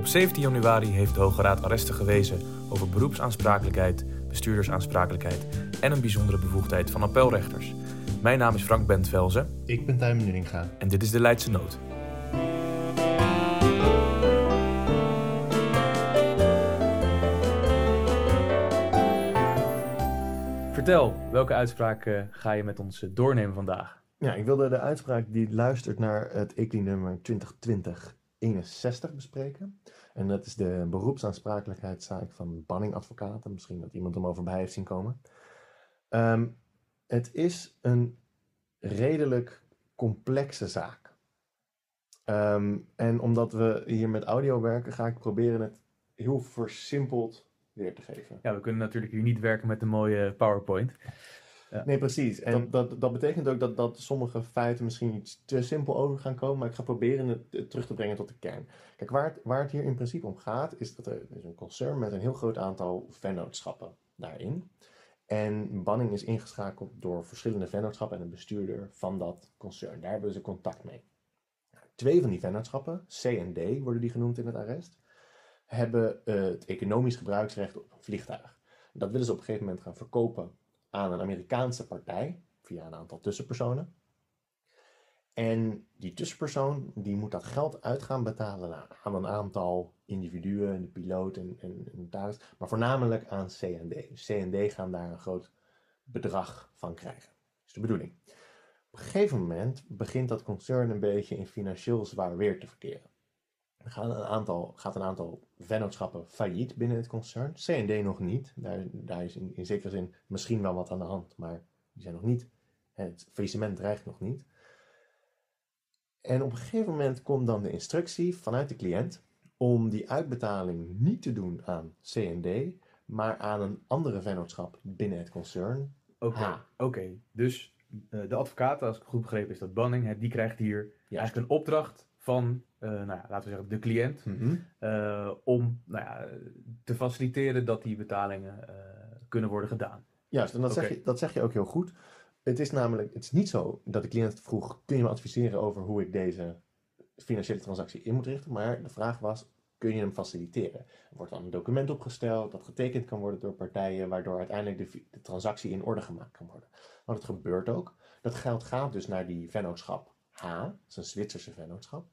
Op 17 januari heeft de Hoge Raad arresten gewezen over beroepsaansprakelijkheid, bestuurdersaansprakelijkheid en een bijzondere bevoegdheid van appelrechters. Mijn naam is Frank Bentvelzen Ik ben Tijmen Nuninga. en dit is de Leidse Noot. Vertel, welke uitspraak eh, ga je met ons eh, doornemen vandaag? Ja, ik wilde de uitspraak die luistert naar het ECLI-nummer 2020-61 bespreken. En dat is de beroepsaansprakelijkheidszaak van Banning-advocaten. Misschien dat iemand hem over bij heeft zien komen. Ehm, het is een redelijk complexe zaak. Ehm, en omdat we hier met audio werken, ga ik proberen het heel versimpeld weer te geven. Ja, we kunnen natuurlijk hier niet werken met een mooie PowerPoint. Nee, precies. En dat, dat betekent ook dat, dat sommige feiten misschien iets te simpel over gaan komen, maar ik ga proberen het, terug te brengen tot de kern. Kijk, waar het, waar het hier in principe om gaat, is dat er, is een concern met een heel groot aantal vennootschappen daarin. En banning is ingeschakeld door verschillende vennootschappen en een bestuurder van dat concern. Daar hebben ze contact mee. Twee van die vennootschappen, C en D worden die genoemd in het arrest, hebben eh, het economisch gebruiksrecht op een vliegtuig. Dat willen ze op een gegeven moment gaan verkopen aan een Amerikaanse partij via een aantal tussenpersonen. En die tussenpersoon die moet dat geld uit gaan betalen aan- een aantal individuen, de piloot en, en, notaris, maar voornamelijk aan C&D. C&D gaan daar een groot bedrag van krijgen. Dat is de bedoeling. Op een gegeven moment begint dat concern een beetje in financieel zwaar weer te verkeren. Er gaan een aantal, gaat een aantal vennootschappen failliet binnen het concern. C&D nog niet. Daar, daar is in, in zekere zin misschien wel wat aan de hand, maar die zijn nog niet. Het faillissement dreigt nog niet. En op een gegeven moment komt dan de instructie vanuit de cliënt om die uitbetaling niet te doen aan C&D, maar aan een andere vennootschap binnen het concern. Oké, oké. dus eh, de advocaat, als ik goed begrepen is dat Banning, hè, die krijgt hier eigenlijk een opdracht van, eh, nou ja, laten we zeggen, de cliënt. eh, om nou ja, te faciliteren dat die betalingen eh, kunnen worden gedaan. Juist, en dat, zeg je, dat zeg je ook heel goed. Het is namelijk, het is niet zo dat de cliënt vroeg, kun je me adviseren over hoe ik deze financiële transactie in moet richten, maar de vraag was, kun je hem faciliteren? Er wordt dan een document opgesteld dat getekend kan worden door partijen, waardoor uiteindelijk de, de transactie in orde gemaakt kan worden. Want het gebeurt ook. Dat geld gaat dus naar die vennootschap H, dat is een Zwitserse vennootschap.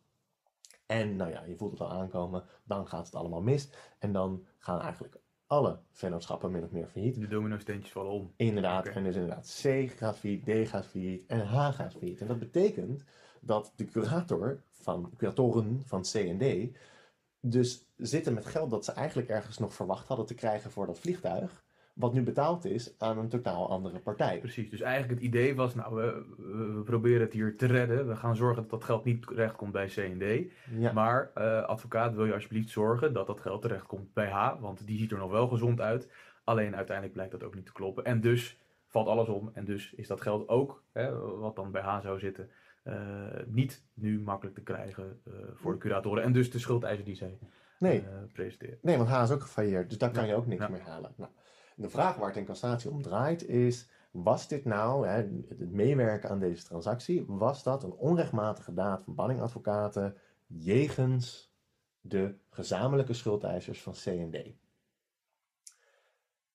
En nou ja, je voelt het al aankomen, dan gaat het allemaal mis. En dan gaan eigenlijk alle vennootschappen min of meer failliet. De domino-steentjes vallen om. Inderdaad, en dus inderdaad C gaat failliet, D gaat failliet en H gaat failliet. En dat betekent dat de curator van, curatoren van C en D dus zitten met geld dat ze eigenlijk ergens nog verwacht hadden te krijgen voor dat vliegtuig, wat nu betaald is aan een totaal andere partij. Precies, dus eigenlijk het idee was, nou, we, we- proberen het hier te redden. We gaan zorgen dat dat geld niet terechtkomt bij C&D. Ja, Maar eh, advocaat, wil je alsjeblieft zorgen dat dat geld terechtkomt bij H, want die ziet er nog wel gezond uit. Alleen uiteindelijk blijkt dat ook niet te kloppen. En dus valt alles om. En dus is dat geld ook, hè, wat dan bij H zou zitten, eh, niet nu makkelijk te krijgen eh, voor de curatoren. En dus de schuldeisen die zij nee, presenteren. nee, want H is ook gefailleerd, dus daar kan Ja, je ook niks ja. meer halen. Nou, de vraag waar het in cassatie om draait is, was dit nou, hè, het meewerken aan deze transactie, was dat een onrechtmatige daad van banningadvocaten jegens de gezamenlijke schuldeisers van C&D?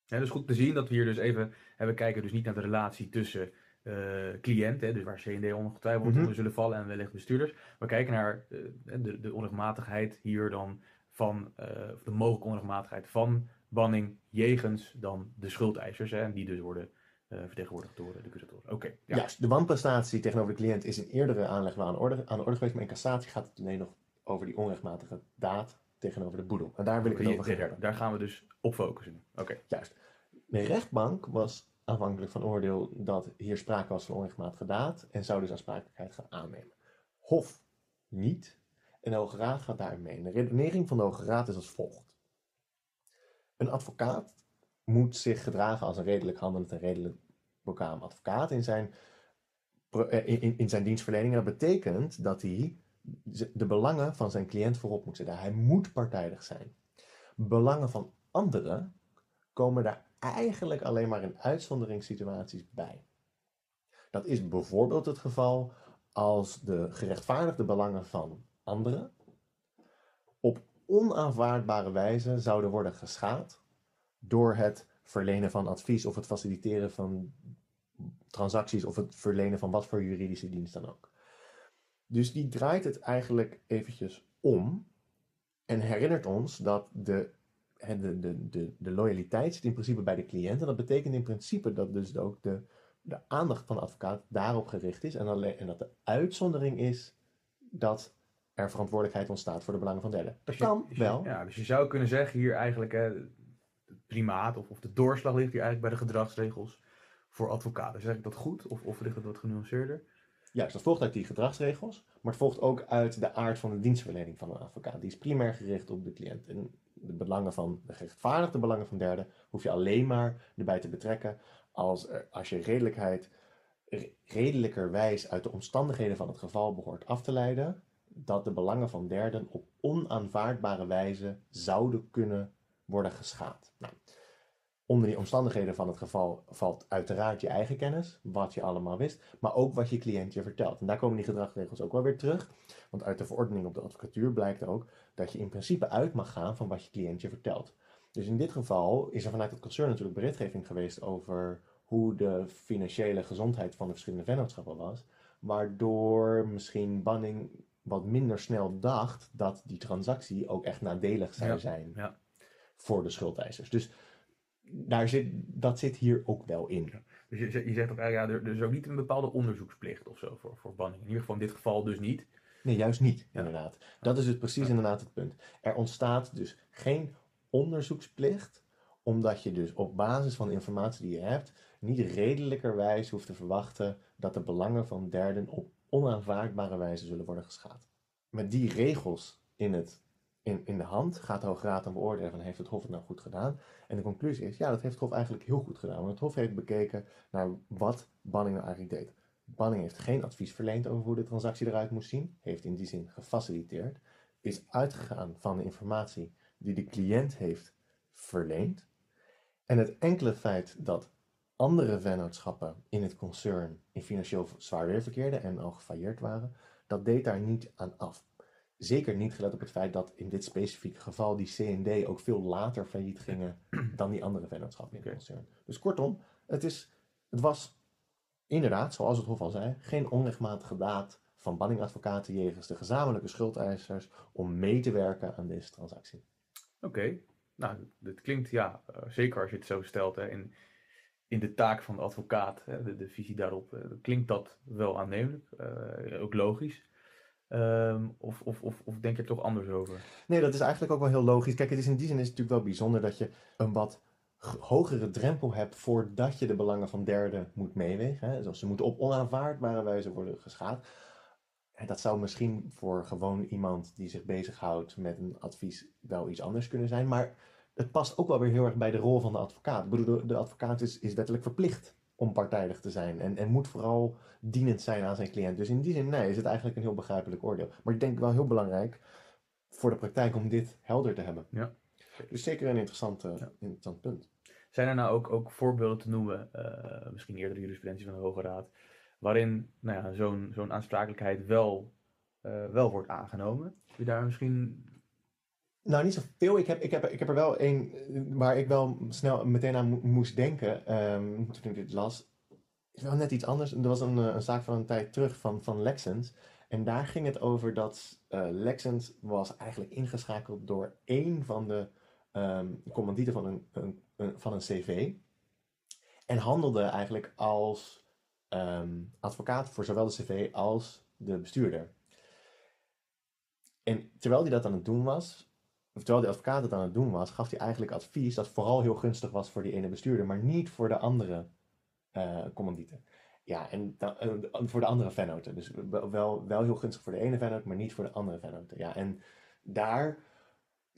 Ja, dus goed te zien dat we hier dus even, hè, we kijken dus niet naar de relatie tussen eh cliënt, hè, dus waar C&D ongetwijfeld Mhm. onder zullen vallen en wellicht bestuurders. We kijken naar eh, de, de onrechtmatigheid hier dan van, eh, of de mogelijke onrechtmatigheid van banning jegens dan de schuldeisers, hè, en die dus worden eh, vertegenwoordigd door de curatoren. Oké, ja. Juist, de wanprestatie tegenover de cliënt is in eerdere aanleg wel aan de orde, aan de orde geweest, maar in cassatie gaat het alleen nog over die onrechtmatige daad tegenover de boedel. En daar wil ik het over hebben. daar gaan we dus op focussen. Oké, Juist. De rechtbank was afhankelijk van oordeel dat hier sprake was van onrechtmatige daad en zou dus aansprakelijkheid gaan aannemen. Hof niet en de Hoge Raad gaat daarin mee. En de redenering van de Hoge Raad is als volgt. Een advocaat moet zich gedragen als een redelijk handelend en redelijk bekwaam advocaat in zijn, eh, in, in- zijn dienstverlening. En dat betekent dat hij de belangen van zijn cliënt voorop moet zetten. Hij moet partijdig zijn. Belangen van anderen komen daar eigenlijk alleen maar in uitzonderingssituaties bij. Dat is bijvoorbeeld het geval als de gerechtvaardigde belangen van anderen onaanvaardbare wijze zouden worden geschaad door het verlenen van advies of het faciliteren van transacties of het verlenen van wat voor juridische dienst dan ook. Dus die draait het eigenlijk eventjes om en herinnert ons dat de, de, de, de, de loyaliteit zit in principe bij de cliënt. En dat betekent in principe dat dus ook de, de aandacht van de advocaat daarop gericht is. En, alleen, en dat de uitzondering is dat er verantwoordelijkheid ontstaat voor de belangen van derden. Dat kan wel. Ja, dus je zou kunnen zeggen hier eigenlijk, hè, het primaat of, of de doorslag ligt hier eigenlijk bij de gedragsregels voor advocaten. Zeg ik dat goed of, of ligt het wat genuanceerder? Juist, dat volgt uit die gedragsregels, maar het volgt ook uit de aard van de dienstverlening van een advocaat. Die is primair gericht op de cliënt. En de belangen van de gerechtvaardigde belangen van derden hoef je alleen maar erbij te betrekken als, als je redelijkheid redelijkerwijs uit de omstandigheden van het geval behoort af te leiden dat de belangen van derden op onaanvaardbare wijze zouden kunnen worden geschaad. Nou, onder die omstandigheden van het geval valt uiteraard je eigen kennis, wat je allemaal wist, maar ook wat je cliënt je vertelt. En daar komen die gedragsregels ook wel weer terug, want uit de verordening op de advocatuur blijkt ook dat je in principe uit mag gaan van wat je cliënt je vertelt. Dus in dit geval is er vanuit het concern natuurlijk berichtgeving geweest over hoe de financiële gezondheid van de verschillende vennootschappen was, waardoor misschien Banning wat minder snel dacht dat die transactie ook echt nadelig zou zijn ja. voor de schuldeisers. Dus daar zit, dat zit hier ook wel in. Dus je, je zegt ook, ja, er, er, is ook niet een bepaalde onderzoeksplicht of zo voor, voor banning. In ieder geval in dit geval dus niet. Nee, juist niet, inderdaad. Dat is het precies inderdaad het punt. Er ontstaat dus geen onderzoeksplicht, omdat je dus op basis van de informatie die je hebt, niet redelijkerwijs hoeft te verwachten dat de belangen van derden op onaanvaardbare wijze zullen worden geschaad. Met die regels in, het, in, in de hand gaat de Hoge Raad dan beoordelen van heeft het Hof het nou goed gedaan. En de conclusie is, ja, dat heeft het Hof eigenlijk heel goed gedaan. Want het Hof heeft bekeken naar wat Banning nou eigenlijk deed. Banning heeft geen advies verleend over hoe de transactie eruit moest zien, heeft in die zin gefaciliteerd, is uitgegaan van de informatie die de cliënt heeft verleend. En het enkele feit dat andere vennootschappen in het concern in financieel zwaar weer verkeerden en al gefailleerd waren, dat deed daar niet aan af. Zeker niet gelet op het feit dat in dit specifieke geval die C&D ook veel later failliet gingen dan die andere vennootschappen in het concern. Dus kortom, het, is, het was inderdaad, zoals het Hof al zei, geen onrechtmatige daad van banningadvocaten jegens de gezamenlijke schuldeisers om mee te werken aan deze transactie. Oké, nou, dit klinkt ja, uh, zeker als je het zo stelt, hè, in, in de taak van de advocaat, de, de visie daarop, uh, klinkt dat wel aannemelijk, uh, ook logisch. Um, of, of, of, of, denk je er toch anders over? Nee, dat is eigenlijk ook wel heel logisch. Kijk, het is in die zin is het natuurlijk wel bijzonder dat je een wat hogere drempel hebt voordat je de belangen van derden moet meewegen. Hè? Ze moeten op onaanvaardbare wijze worden geschaad. En dat zou misschien voor gewoon iemand die zich bezighoudt met een advies wel iets anders kunnen zijn. Maar het past ook wel weer heel erg bij de rol van de advocaat. Ik bedoel, de, advocaat is, is wettelijk verplicht om partijdig te zijn. En, en moet vooral dienend zijn aan zijn cliënt. Dus in die zin, nee, is het eigenlijk een heel begrijpelijk oordeel. Maar ik denk wel heel belangrijk voor de praktijk om dit helder te hebben. Ja. Dus zeker een interessant, uh, interessant punt. Zijn er nou ook, ook voorbeelden te noemen, uh, misschien eerder de jurisprudentie van de Hoge Raad, waarin nou ja, zo'n zo'n aansprakelijkheid wel, uh, wel wordt aangenomen? Heb je daar misschien nou, niet zoveel. Ik heb, ik, heb, ik heb er wel één waar ik wel snel meteen aan moest denken um, toen ik dit las. Is wel net iets anders. Er was een, eh, een zaak van een tijd terug van, van Lexens. En daar ging het over dat uh, Lexens was eigenlijk ingeschakeld door één van de um, commandieten van een, een, van een CV. En handelde eigenlijk als um, advocaat voor zowel de CV als de bestuurder. En terwijl hij dat aan het doen was, terwijl die advocaat het aan het doen was, gaf hij eigenlijk advies dat vooral heel gunstig was voor die ene bestuurder, maar niet voor de andere uh, commandieten. Ja, en dan, uh, voor de andere vennoten. Dus wel, wel heel gunstig voor de ene vennoot, maar niet voor de andere vennoten. Ja, en daar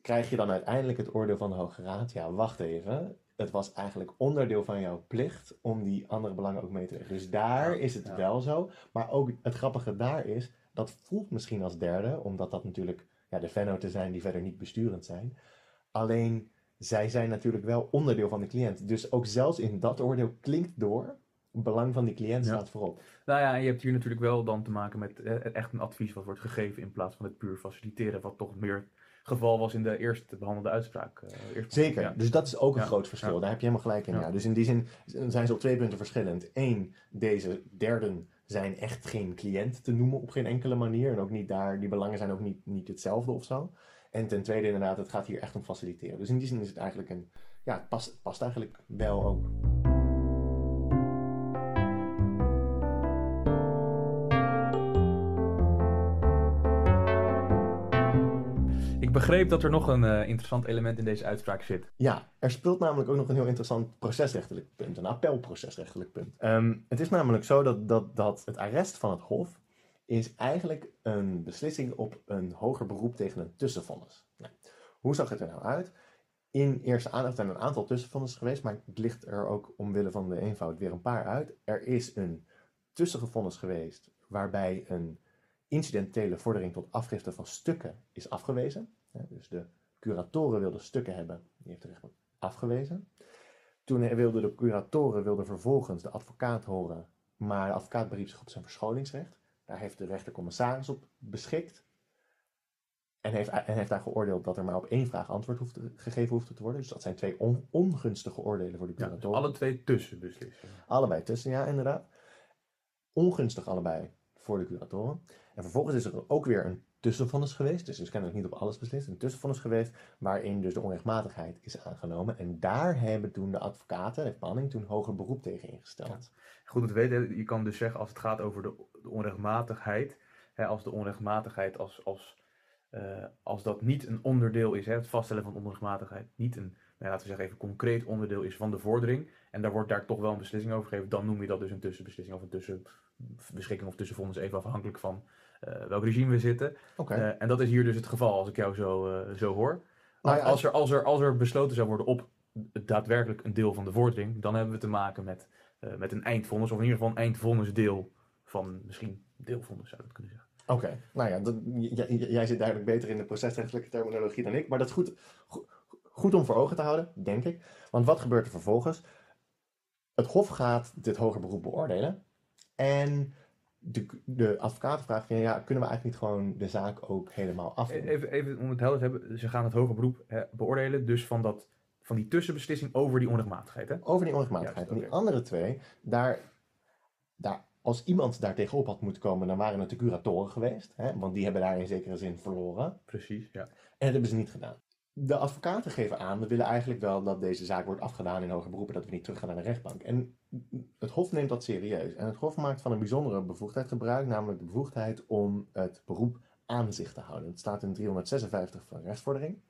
krijg je dan uiteindelijk het oordeel van de Hoge Raad. Ja, wacht even. Het was eigenlijk onderdeel van jouw plicht om die andere belangen ook mee te leggen. Dus daar is het wel zo. Maar ook het grappige daar is, dat voelt misschien als derde, omdat dat natuurlijk ja, de vennoten zijn die verder niet besturend zijn. Alleen zij zijn natuurlijk wel onderdeel van de cliënt. Dus ook zelfs in dat oordeel klinkt door, het belang van die cliënt staat voorop. Nou ja, je hebt hier natuurlijk wel dan te maken met eh, echt een advies wat wordt gegeven in plaats van het puur faciliteren, wat toch meer geval was in de eerste behandelde uitspraak. Uh, Zeker, ja. dus dat is ook een groot verschil. Daar heb je helemaal gelijk in. Ja. Dus in die zin zijn ze op twee punten verschillend. Eén, deze derden zijn echt geen cliënt te noemen op geen enkele manier. En ook niet daar, die belangen zijn ook niet, niet hetzelfde of zo. En ten tweede inderdaad, het gaat hier echt om faciliteren. Dus in die zin is het eigenlijk een, ja, het past, past eigenlijk wel ook. Begreep dat er nog een uh, interessant element in deze uitspraak zit. Ja, er speelt namelijk ook nog een heel interessant procesrechtelijk punt, een appelprocesrechtelijk punt. Um, het is namelijk zo dat, dat, dat het arrest van het Hof is eigenlijk een beslissing op een hoger beroep tegen een tussenvonnis. Nou, hoe zag het er nou uit? In eerste aandacht zijn een aantal tussenvonnissen geweest, maar het ligt er ook omwille van de eenvoud weer een paar uit. Er is een tussengevonnis geweest waarbij een incidentele vordering tot afgifte van stukken is afgewezen dus de curatoren wilden stukken hebben, die heeft de rechtbank afgewezen. Toen wilden de curatoren wilden vervolgens de advocaat horen, maar de advocaat beriep zich op zijn verscholingsrecht. Daar heeft de rechtercommissaris op beschikt. En heeft, en heeft daar geoordeeld dat er maar op één vraag antwoord hoeft gegeven hoeft te worden. Dus dat zijn twee ongunstige oordelen voor de curatoren. alle twee tussenbeslissingen. Allebei tussen, ja, inderdaad. Ongunstig allebei voor de curatoren. En vervolgens is er ook weer een tussenvonnis geweest. Dus is kennelijk niet op alles beslist. Een tussenvonnis geweest waarin dus de onrechtmatigheid is aangenomen. En daar hebben toen de advocaten, de Panning, toen hoger beroep tegen ingesteld. Goed om te weten, je kan dus zeggen als het gaat over de, de onrechtmatigheid. Hè, als de onrechtmatigheid, als, als, uh, als dat niet een onderdeel is, hè, het vaststellen van onrechtmatigheid, niet een, nou, laten we zeggen even concreet onderdeel is van de vordering. En daar wordt daar toch wel een beslissing over gegeven. Dan noem je dat dus een tussenbeslissing of een tussenbeschikking of tussenvonnis, even afhankelijk van welk regime we zitten. Uh, en dat is hier dus het geval, als ik jou zo, uh, zo hoor. Nou ja, als, er, als, er, als er besloten zou worden op daadwerkelijk een deel van de vordering, dan hebben we te maken met, met een eindvonnis, of in ieder geval een eindvonnisdeel van misschien deelvonnis zou dat kunnen zeggen. Oké, nou ja, dat, jij, zit duidelijk beter in de procesrechtelijke terminologie dan ik, maar dat is goed, goed om voor ogen te houden, denk ik. Want wat gebeurt er vervolgens? Het Hof gaat dit hoger beroep beoordelen en de, de advocaat vraagt van ja, kunnen we eigenlijk niet gewoon de zaak ook helemaal af? Even, even om het helder te hebben, ze gaan het hoger beroep hè, beoordelen, dus van, dat, van die tussenbeslissing over die onrechtmatigheid. Hè? Over die onrechtmatigheid. en die andere twee, daar, daar, als iemand daar tegenop had moeten komen, dan waren het de curatoren geweest. Hè? Want die hebben daar in zekere zin verloren. Precies, ja. En dat hebben ze niet gedaan de advocaten geven aan, we willen eigenlijk wel dat deze zaak wordt afgedaan in hoger beroepen, dat we niet terug gaan naar de rechtbank. En het Hof neemt dat serieus. En het Hof maakt van een bijzondere bevoegdheid gebruik, namelijk de bevoegdheid om het beroep aan zich te houden. Het staat in 356 van rechtsvordering.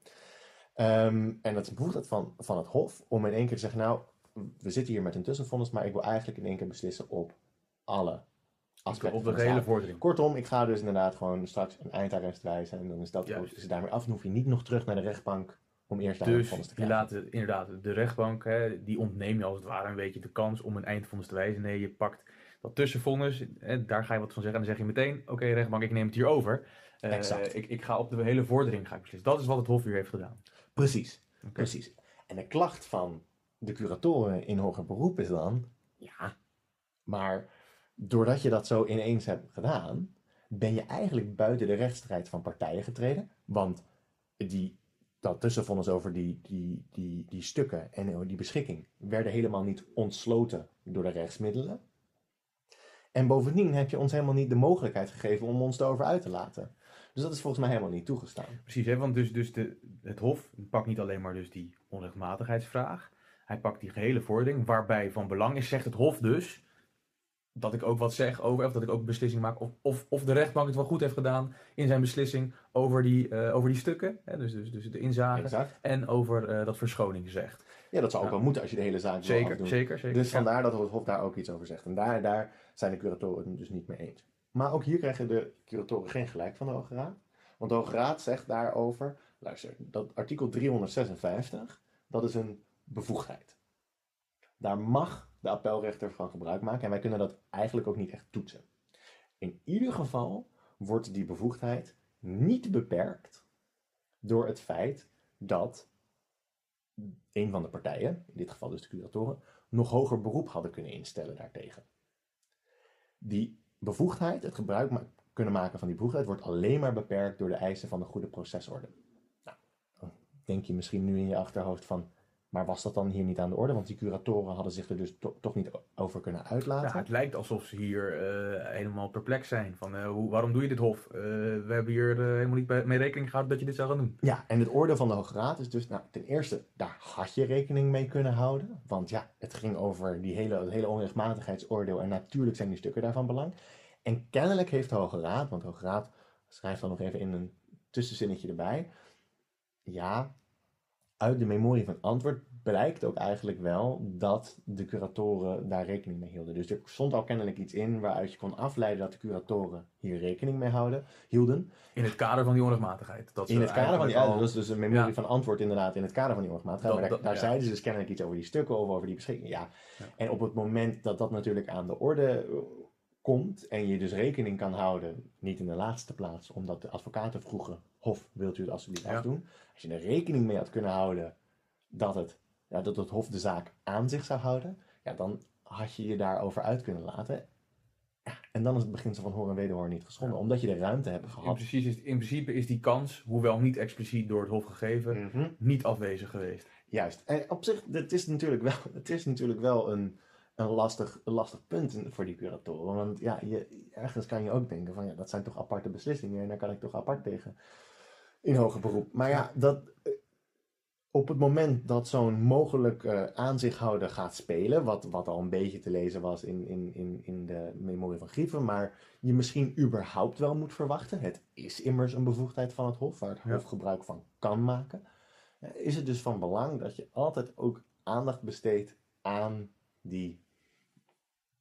Ehm, en dat is een bevoegdheid van, van het Hof om in één keer te zeggen, nou, we zitten hier met een tussenvonnis, maar ik wil eigenlijk in één keer beslissen op alle Op de, hele vordering. Kortom, ik ga dus inderdaad gewoon straks een eindarrest wijzen en dan is dat is het daarmee af. Dan hoef je niet nog terug naar de rechtbank om eerst de dus te krijgen. Dus inderdaad, de rechtbank, hè, die ontneemt je als het ware een beetje de kans om een eindvonnis te wijzen. Nee, je pakt dat tussenvonnis, hè, daar ga je wat van zeggen en dan zeg je meteen, oké rechtbank, ik neem het hier over. Uh, ik, ik ga op de hele vordering ga ik beslissen. Dat is wat het Hof hier heeft gedaan. Precies, precies. En de klacht van de curatoren in hoger beroep is dan, ja, maar doordat je dat zo ineens hebt gedaan, ben je eigenlijk buiten de rechtsstrijd van partijen getreden. Want die, dat tussenvonnis over die, die, die, die stukken en die beschikking werden helemaal niet ontsloten door de rechtsmiddelen. En bovendien heb je ons helemaal niet de mogelijkheid gegeven om ons erover uit te laten. Dus dat is volgens mij helemaal niet toegestaan. Precies, hè? want dus, dus de, het Hof pakt niet alleen maar dus die onrechtmatigheidsvraag. Hij pakt die gehele vordering, waarbij van belang is, zegt het Hof dus, dat ik ook wat zeg over, of dat ik ook een beslissing maak, of, of, of de rechtbank het wel goed heeft gedaan in zijn beslissing over die, uh, over die stukken, hè, dus, dus, dus de inzage, en over uh, dat verschoningsrecht. Ja, dat zou ook wel moeten als je de hele zaak zeker, wil doen. Zeker, zeker. Dus vandaar dat het Hof daar ook iets over zegt. En daar, daar zijn de curatoren het dus niet mee eens. Maar ook hier krijgen de curatoren geen gelijk van de Hoge Raad. Want de Hoge Raad zegt daarover, luister, dat artikel 356, dat is een bevoegdheid. Daar mag de appelrechter van gebruik maken. En wij kunnen dat eigenlijk ook niet echt toetsen. In ieder geval wordt die bevoegdheid niet beperkt door het feit dat een van de partijen, in dit geval dus de curatoren, nog hoger beroep hadden kunnen instellen daartegen. Die bevoegdheid, het gebruik kunnen maken van die bevoegdheid, wordt alleen maar beperkt door de eisen van de goede procesorde. Nou, denk je misschien nu in je achterhoofd van, maar was dat dan hier niet aan de orde? Want die curatoren hadden zich er dus to toch niet over kunnen uitlaten. Ja, het lijkt alsof ze hier uh, helemaal perplex zijn. Van, uh, hoe, waarom doe je dit hof? Uh, we hebben hier helemaal niet mee rekening gehouden dat je dit zou gaan doen. Ja, en het oordeel van de Hoge Raad is dus, nou, ten eerste, daar had je rekening mee kunnen houden. Want ja, het ging over die hele, het hele onrechtmatigheidsoordeel en natuurlijk zijn die stukken daarvan belang. En kennelijk heeft de Hoge Raad, want de Hoge Raad schrijft dan nog even in een tussenzinnetje erbij. Ja, uit de memorie van antwoord blijkt ook eigenlijk wel dat de curatoren daar rekening mee hielden. Dus er stond al kennelijk iets in waaruit je kon afleiden dat de curatoren hier rekening mee houden, hielden. In het kader van die onrechtmatigheid. Dat in het kader van die, al... dat is dus een memorie van antwoord inderdaad in het kader van die onrechtmatigheid. maar daar, daar zeiden ze dus kennelijk iets over die stukken of over die beschikking. Ja. ja. En op het moment dat dat natuurlijk aan de orde komt en je dus rekening kan houden, niet in de laatste plaats, omdat de advocaten vroegen, Hof, wilt u het alsjeblieft ja. afdoen? Als je er rekening mee had kunnen houden dat het, ja, dat het Hof de zaak aan zich zou houden, ja, dan had je je daarover uit kunnen laten. Ja, en dan is het beginsel van hoor en wederhoor niet geschonden, omdat je de ruimte hebt gehad. In, is, in principe is die kans, hoewel niet expliciet door het Hof gegeven, Mhm. niet afwezig geweest. Juist. En op zich, het is natuurlijk wel, het is natuurlijk wel een, een, lastig, een lastig punt voor die curatoren. Want ja, je, ergens kan je ook denken van ja, dat zijn toch aparte beslissingen en daar kan ik toch apart tegen in hoger beroep. Maar ja, dat, eh, op het moment dat zo'n mogelijk uh, aanzichthouder gaat spelen, wat, wat al een beetje te lezen was in, in, in, in de memorie van Grieven, maar je misschien überhaupt wel moet verwachten, het is immers een bevoegdheid van het Hof, waar het Hof gebruik van kan maken, is het dus van belang dat je altijd ook aandacht besteedt aan die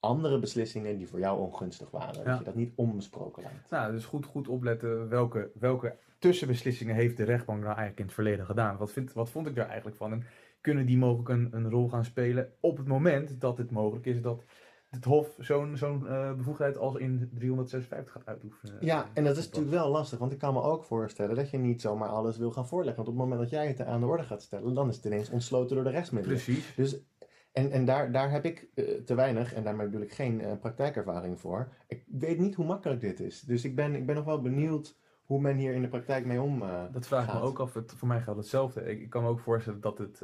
andere beslissingen die voor jou ongunstig waren. Ja. Dat je dat niet onbesproken laat. Nou, dus goed, goed opletten welke, welke tussenbeslissingen heeft de rechtbank nou eigenlijk in het verleden gedaan. Wat, vind, wat vond ik daar eigenlijk van? En kunnen die mogelijk een, een rol gaan spelen op het moment dat het mogelijk is dat het Hof zo'n zo'n uh, bevoegdheid als in 356 gaat uitoefenen? Ja, en dat is natuurlijk wel lastig, want ik kan me ook voorstellen dat je niet zomaar alles wil gaan voorleggen. Want op het moment dat jij het aan de orde gaat stellen, dan is het ineens ontsloten door de rechtsmiddelen. Precies. Dus en, en daar, daar heb ik uh, te weinig, en daar bedoel ik geen uh, praktijkervaring voor. Ik weet niet hoe makkelijk dit is. Dus ik ben, ik ben nog wel benieuwd hoe men hier in de praktijk mee om uh, Dat vraag ik me ook af. Het, voor mij geldt hetzelfde. Ik, ik, kan me ook voorstellen dat het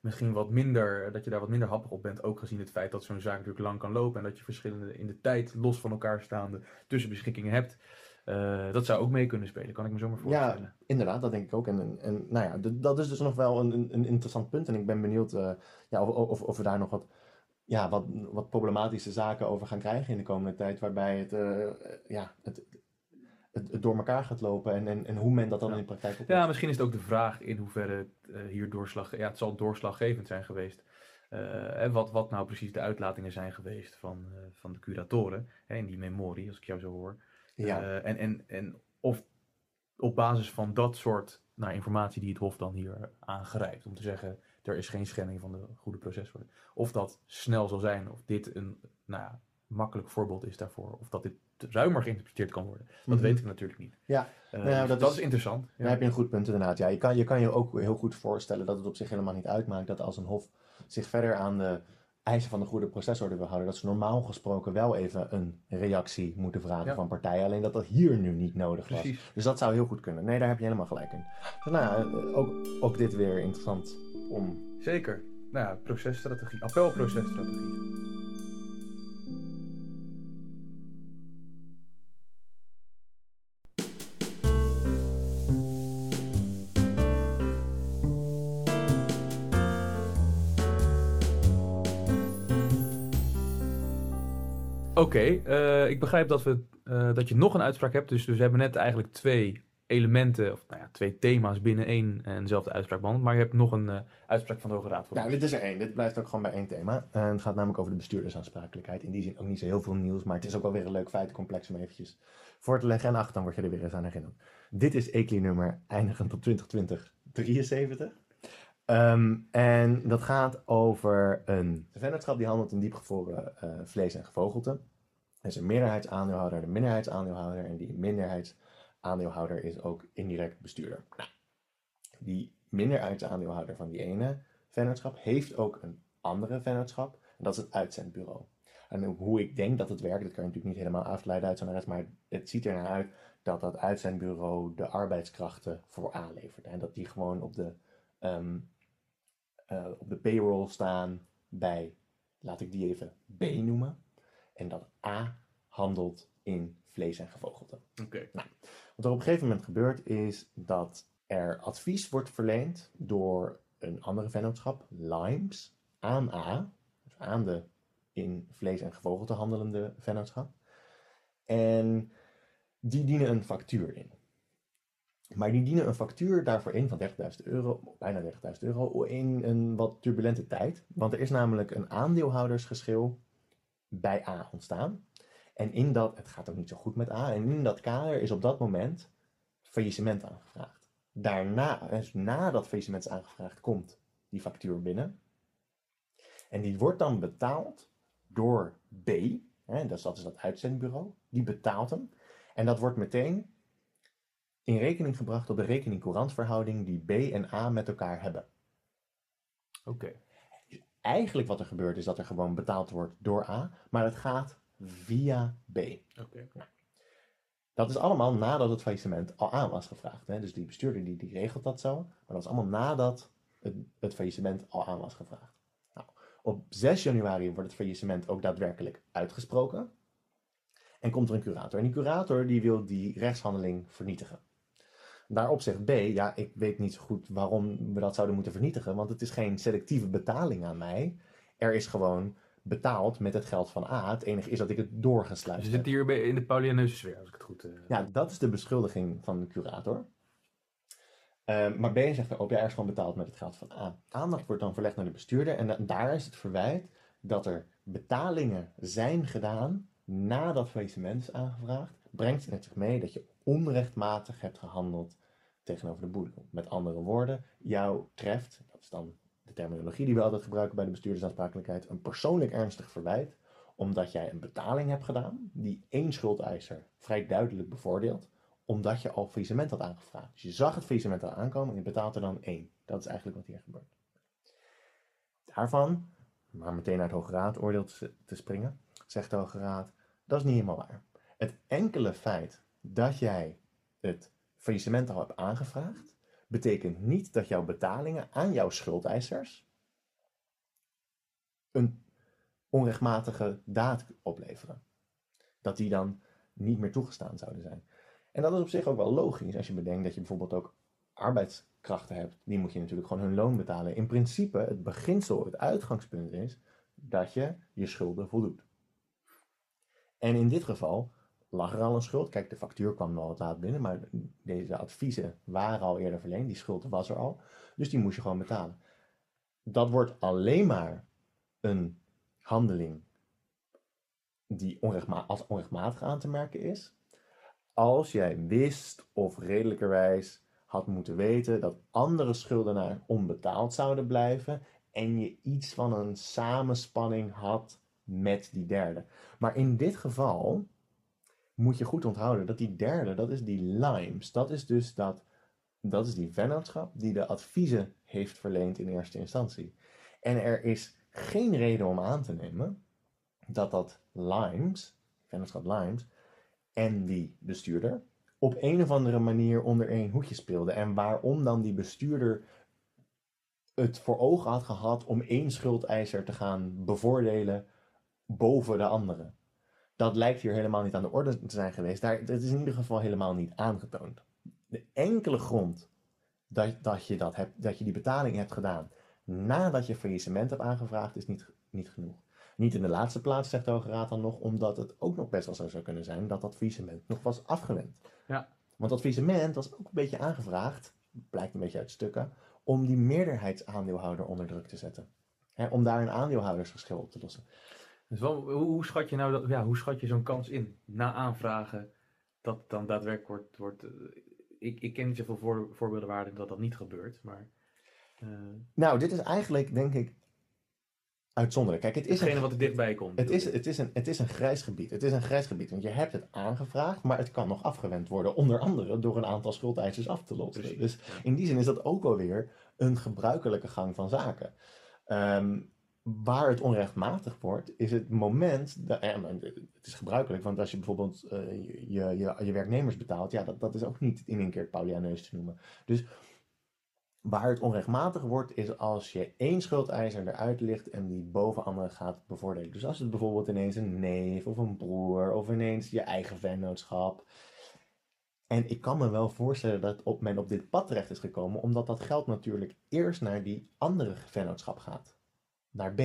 misschien wat minder, dat je daar wat minder happig op bent. Ook gezien het feit dat zo'n zaak natuurlijk lang kan lopen. En dat je verschillende in de tijd los van elkaar staande tussenbeschikkingen hebt. Uh, dat zou ook mee kunnen spelen, kan ik me zomaar voorstellen. Ja, inderdaad, dat denk ik ook. En, en, en nou ja, dat is dus nog wel een, een, interessant punt. En ik ben benieuwd uh, ja, of, of, of, we daar nog wat, ja, wat, wat problematische zaken over gaan krijgen in de komende tijd. Waarbij het, uh, ja, het, het, het, door elkaar gaat lopen en, en, en hoe men dat dan ja. in de praktijk oplost. Ja, misschien is het ook de vraag in hoeverre het hier doorslag... Ja, het zal doorslaggevend zijn geweest. en wat, wat nou precies de uitlatingen zijn geweest van, van de curatoren. Hè, in die memorie, als ik jou zo hoor. Ja. Uh, en, en, en of op basis van dat soort nou, informatie die het Hof dan hier aangrijpt, om te zeggen er is geen schending van de goede procesorde, of dat snel zal zijn, of dit een nou ja, makkelijk voorbeeld is daarvoor, of dat dit ruimer geïnterpreteerd kan worden, dat mm -hmm. weet ik natuurlijk niet. Ja, uh, nou dat, dat, dat is, is, interessant. Daar heb je een goed punt inderdaad. Ja, je, kan, je kan je ook heel goed voorstellen dat het op zich helemaal niet uitmaakt dat als een Hof zich verder aan de eisen van de goede procesorde wil houden, dat ze normaal gesproken wel even een reactie moeten vragen Ja. van partijen. Alleen dat dat hier nu niet nodig was. Precies. Dus dat zou heel goed kunnen. Nee, daar heb je helemaal gelijk in. Dus nou ja, ook, ook dit weer interessant om. Zeker. Nou ja, processtrategie, appelprocesstrategie. Oké, eh, ik begrijp dat, we, eh, dat je nog een uitspraak hebt. Dus, dus we hebben net eigenlijk twee elementen, of nou ja, twee thema's binnen één en dezelfde uitspraak behandeld. Maar je hebt nog een eh, uitspraak van de Hoge Raad voor Nou, dit is er één. Dit blijft ook gewoon bij één thema. En het gaat namelijk over de bestuurdersaansprakelijkheid. In die zin ook niet zo heel veel nieuws, maar het is ook wel weer een leuk feitencomplex om eventjes voor te leggen. En ach, dan word je er weer eens aan herinnerd. Dit is ECLI-nummer eindigend op 2020-73. Ehm, en dat gaat over een vennootschap die handelt in diepgevroren eh, vlees en gevogelte. Is een meerderheidsaandeelhouder, een minderheidsaandeelhouder. En die minderheidsaandeelhouder is ook indirect bestuurder. Nou, die minderheidsaandeelhouder van die ene vennootschap heeft ook een andere vennootschap. En dat is het uitzendbureau. En hoe ik denk dat het werkt, dat kan je natuurlijk niet helemaal afleiden uit zo'n rest, maar het ziet er naar uit dat dat uitzendbureau de arbeidskrachten voor aanlevert. En dat die gewoon op de ehm, eh, op de payroll staan bij, laat ik die even B noemen. En dat A handelt in vlees en gevogelte. Oké. Nou, wat er op een gegeven moment gebeurt is dat er advies wordt verleend door een andere vennootschap, Limes, aan A, dus aan de in vlees en gevogelte handelende vennootschap. En die dienen een factuur in. Maar die dienen een factuur daarvoor in van 30.000 euro, bijna 30.000 euro, in een wat turbulente tijd. Want er is namelijk een aandeelhoudersgeschil bij A ontstaan. En in dat, het gaat ook niet zo goed met A, en in dat kader is op dat moment faillissement aangevraagd. Daarna, dus nadat faillissement is aangevraagd, komt die factuur binnen. En die wordt dan betaald door B, hè, dus dat is dat uitzendbureau, die betaalt hem. En dat wordt meteen in rekening gebracht op de rekening-courantverhouding die B en A met elkaar hebben. Oké. Eigenlijk wat er gebeurt is dat er gewoon betaald wordt door A, maar het gaat via B. Oké. Dat is allemaal nadat het faillissement al aan was gevraagd. Hè? Dus die bestuurder die, die regelt dat zo, maar dat is allemaal nadat het, het faillissement al aan was gevraagd. Nou, op 6 januari wordt het faillissement ook daadwerkelijk uitgesproken. En komt er een curator. En die curator die wil die rechtshandeling vernietigen. Daarop zegt B, ja, ik weet niet zo goed waarom we dat zouden moeten vernietigen, want het is geen selectieve betaling aan mij. Er is gewoon betaald met het geld van A. Het enige is dat ik het doorgesluist heb. je zit hier in de Paulianeuze sfeer, als ik het goed... eh, Ja, dat is de beschuldiging van de curator. Ehm, maar B zegt erop, ja, er is gewoon betaald met het geld van A. Aandacht wordt dan verlegd naar de bestuurder en da- daar is het verwijt dat er betalingen zijn gedaan nadat faillissement is aangevraagd. Brengt het zich mee dat je onrechtmatig hebt gehandeld tegenover de boedel. Met andere woorden, jou treft, dat is dan de terminologie die we altijd gebruiken bij de bestuurdersaansprakelijkheid, een persoonlijk ernstig verwijt omdat jij een betaling hebt gedaan die één schuldeiser vrij duidelijk bevoordeelt, omdat je al faillissement had aangevraagd. Dus je zag het faillissement al aankomen en je betaalt er dan één. Dat is eigenlijk wat hier gebeurt. Daarvan, maar meteen naar het Hoge Raad oordeel te, te springen, zegt de Hoge Raad, dat is niet helemaal waar. Het enkele feit dat jij het faillissement al hebt aangevraagd, betekent niet dat jouw betalingen aan jouw schuldeisers een onrechtmatige daad opleveren. Dat die dan niet meer toegestaan zouden zijn. En dat is op zich ook wel logisch als je bedenkt dat je bijvoorbeeld ook arbeidskrachten hebt. Die moet je natuurlijk gewoon hun loon betalen. In principe, het beginsel, het uitgangspunt is dat je je schulden voldoet. En in dit geval lag er al een schuld. Kijk, de factuur kwam wel wat laat binnen, maar deze adviezen waren al eerder verleend. Die schuld was er al. Dus die moest je gewoon betalen. Dat wordt alleen maar een handeling die als onrechtmatig aan te merken is, als jij wist of redelijkerwijs had moeten weten dat andere schuldenaars onbetaald zouden blijven en je iets van een samenspanning had met die derde. Maar in dit geval moet je goed onthouden dat die derde, dat is die Limes, dat is dus dat, dat is die vennootschap die de adviezen heeft verleend in eerste instantie. En er is geen reden om aan te nemen dat dat Limes, vennootschap Limes, en die bestuurder op een of andere manier onder één hoedje speelden. En waarom dan die bestuurder het voor ogen had gehad om één schuldeiser te gaan bevoordelen boven de andere. Dat lijkt hier helemaal niet aan de orde te zijn geweest. Daar, dat is in ieder geval helemaal niet aangetoond. De enkele grond dat, dat, je, dat, hebt, dat je die betaling hebt gedaan nadat je faillissement hebt aangevraagd, is niet, niet genoeg. Niet in de laatste plaats, zegt de Hoge Raad dan nog, omdat het ook nog best wel zo zou kunnen zijn dat dat faillissement nog was afgewend. Ja. Want dat faillissement was ook een beetje aangevraagd, blijkt een beetje uit stukken, om die meerderheidsaandeelhouder onder druk te zetten. Om daar een aandeelhoudersverschil op te lossen. Dus wel, hoe, hoe schat je nou dat, ja, hoe schat je zo'n kans in na aanvragen dat het dan daadwerkelijk wordt. wordt eh, ik, ik ken niet zoveel voor, voorbeelden waarin dat dat niet gebeurt, maar. eh Nou, dit is eigenlijk, denk ik, uitzonderlijk. Kijk, het is hetgene een, wat er dichtbij komt. het is, het, is een, het is een grijs gebied. Het is een grijs gebied, want je hebt het aangevraagd, maar het kan nog afgewend worden. Onder andere door een aantal schuldeisers af te lossen. Precies. Dus in die zin is dat ook wel weer een gebruikelijke gang van zaken. Ehm, waar het onrechtmatig wordt, is het moment. Dat, het is gebruikelijk, want als je bijvoorbeeld eh, je, je, je, je werknemers betaalt, ja, dat, dat is ook niet in één keer Paulianeus te noemen. Dus Waar het onrechtmatig wordt, is als je één schuldeiser eruit ligt en die boven anderen gaat bevoordelen. Dus als het bijvoorbeeld ineens een neef of een broer of ineens je eigen vennootschap. En ik kan me wel voorstellen dat op, men op dit pad terecht is gekomen, omdat dat geld natuurlijk eerst naar die andere vennootschap gaat. Naar B.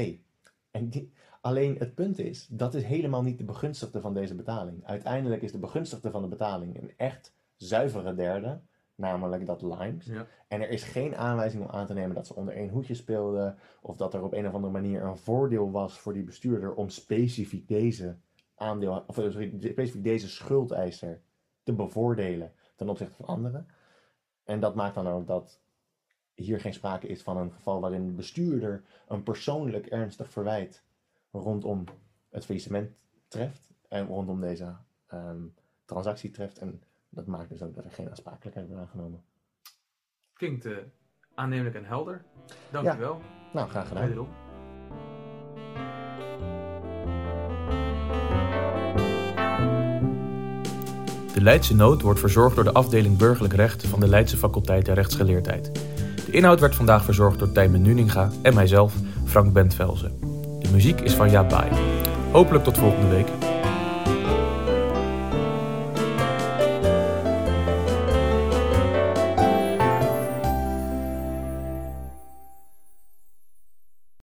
En die, alleen het punt is, dat is helemaal niet de begunstigde van deze betaling. Uiteindelijk is de begunstigde van de betaling een echt zuivere derde namelijk dat Limes. Ja. En er is geen aanwijzing om aan te nemen dat ze onder één hoedje speelden, of dat er op een of andere manier een voordeel was voor die bestuurder om specifiek deze aandeel, of eh, sorry, specifiek deze schuldeiser te bevoordelen ten opzichte van anderen. En dat maakt dan ook dat hier geen sprake is van een geval waarin de bestuurder een persoonlijk ernstig verwijt rondom het faillissement treft en rondom deze ehm, transactie treft. En dat maakt dus ook dat er geen aansprakelijkheid wordt aangenomen. Klinkt uh, aannemelijk en helder. Dankjewel. Ja. Nou, graag gedaan. Wederom. De Leidse Noot wordt verzorgd door de afdeling Burgerlijk Recht van de Leidse Faculteit der Rechtsgeleerdheid. Inhoud werd vandaag verzorgd door Tijmen Nuninga en mijzelf, Frank Bentvelzen. De muziek is van Jaap Baai. Hopelijk tot volgende week.